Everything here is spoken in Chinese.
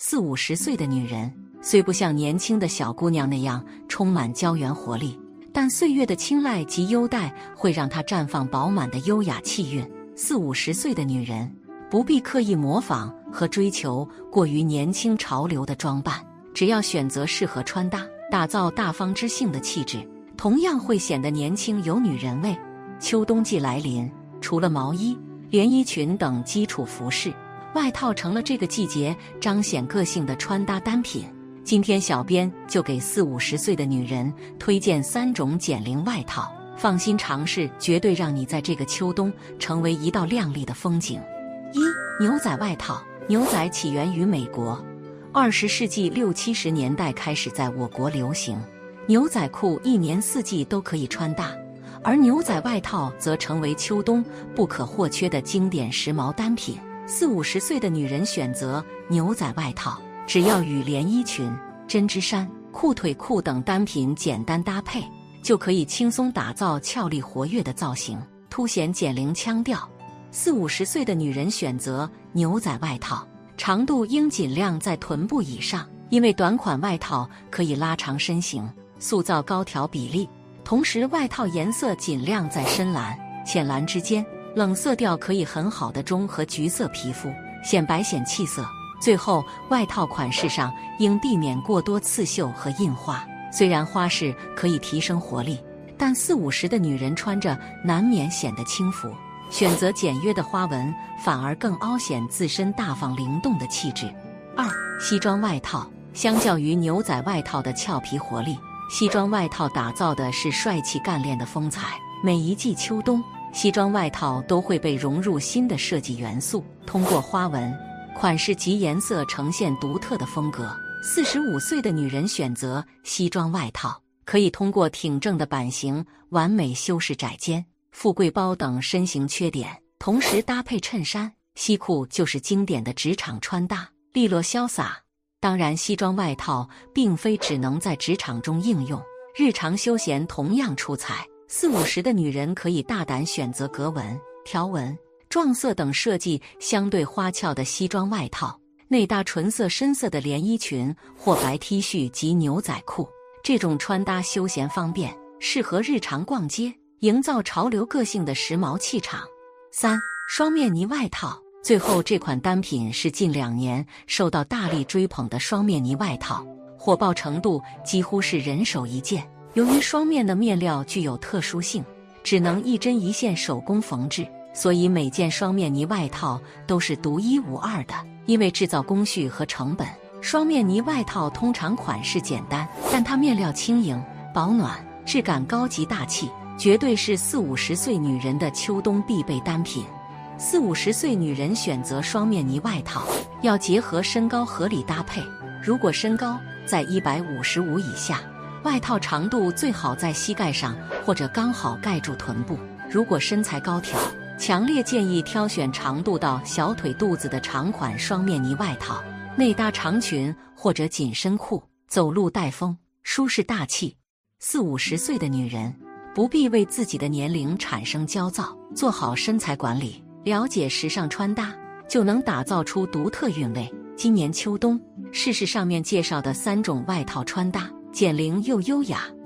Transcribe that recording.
四五十岁的女人虽不像年轻的小姑娘那样充满胶原活力，但岁月的青睐及优待会让她绽放饱满的优雅气韵。四五十岁的女人不必刻意模仿和追求过于年轻潮流的装扮，只要选择适合穿搭，打造大方知性的气质，同样会显得年轻有女人味。秋冬季来临，除了毛衣。连衣裙等基础服饰，外套成了这个季节彰显个性的穿搭单品。今天小编就给四五十岁的女人推荐三种减龄外套，放心尝试，绝对让你在这个秋冬成为一道亮丽的风景。一、牛仔外套。牛仔起源于美国，二十世纪六七十年代开始在我国流行。牛仔裤一年四季都可以穿搭。而牛仔外套则成为秋冬不可或缺的经典时髦单品。四五十岁的女人选择牛仔外套，只要与连衣裙、针织衫、裤腿裤等单品简单搭配，就可以轻松打造俏丽活跃的造型，凸显减龄腔调。四五十岁的女人选择牛仔外套，长度应尽量在臀部以上，因为短款外套可以拉长身形，塑造高挑比例。同时，外套颜色尽量在深蓝、浅蓝之间，冷色调可以很好的中和橘色皮肤，显白显气色。最后，外套款式上应避免过多刺绣和印花，虽然花式可以提升活力，但四五十的女人穿着难免显得轻浮。选择简约的花纹，反而更凹显自身大方灵动的气质。二、西装外套，相较于牛仔外套的俏皮活力。西装外套打造的是帅气干练的风采。每一季秋冬，西装外套都会被融入新的设计元素，通过花纹、款式及颜色呈现独特的风格。四十五岁的女人选择西装外套，可以通过挺正的版型完美修饰窄肩、富贵包等身形缺点，同时搭配衬衫、西裤，就是经典的职场穿搭，利落潇洒。当然，西装外套并非只能在职场中应用，日常休闲同样出彩。四五十的女人可以大胆选择格纹、条纹、撞色等设计相对花俏的西装外套，内搭纯色、深色的连衣裙或白 T 恤及牛仔裤。这种穿搭休闲方便，适合日常逛街，营造潮流个性的时髦气场。三、双面呢外套。最后，这款单品是近两年受到大力追捧的双面呢外套，火爆程度几乎是人手一件。由于双面的面料具有特殊性，只能一针一线手工缝制，所以每件双面呢外套都是独一无二的。因为制造工序和成本，双面呢外套通常款式简单，但它面料轻盈、保暖，质感高级大气，绝对是四五十岁女人的秋冬必备单品。四五十岁女人选择双面呢外套，要结合身高合理搭配。如果身高在一百五十五以下，外套长度最好在膝盖上或者刚好盖住臀部。如果身材高挑，强烈建议挑选长度到小腿肚子的长款双面呢外套，内搭长裙或者紧身裤，走路带风，舒适大气。四五十岁的女人不必为自己的年龄产生焦躁，做好身材管理。了解时尚穿搭，就能打造出独特韵味。今年秋冬，试试上面介绍的三种外套穿搭，减龄又优雅。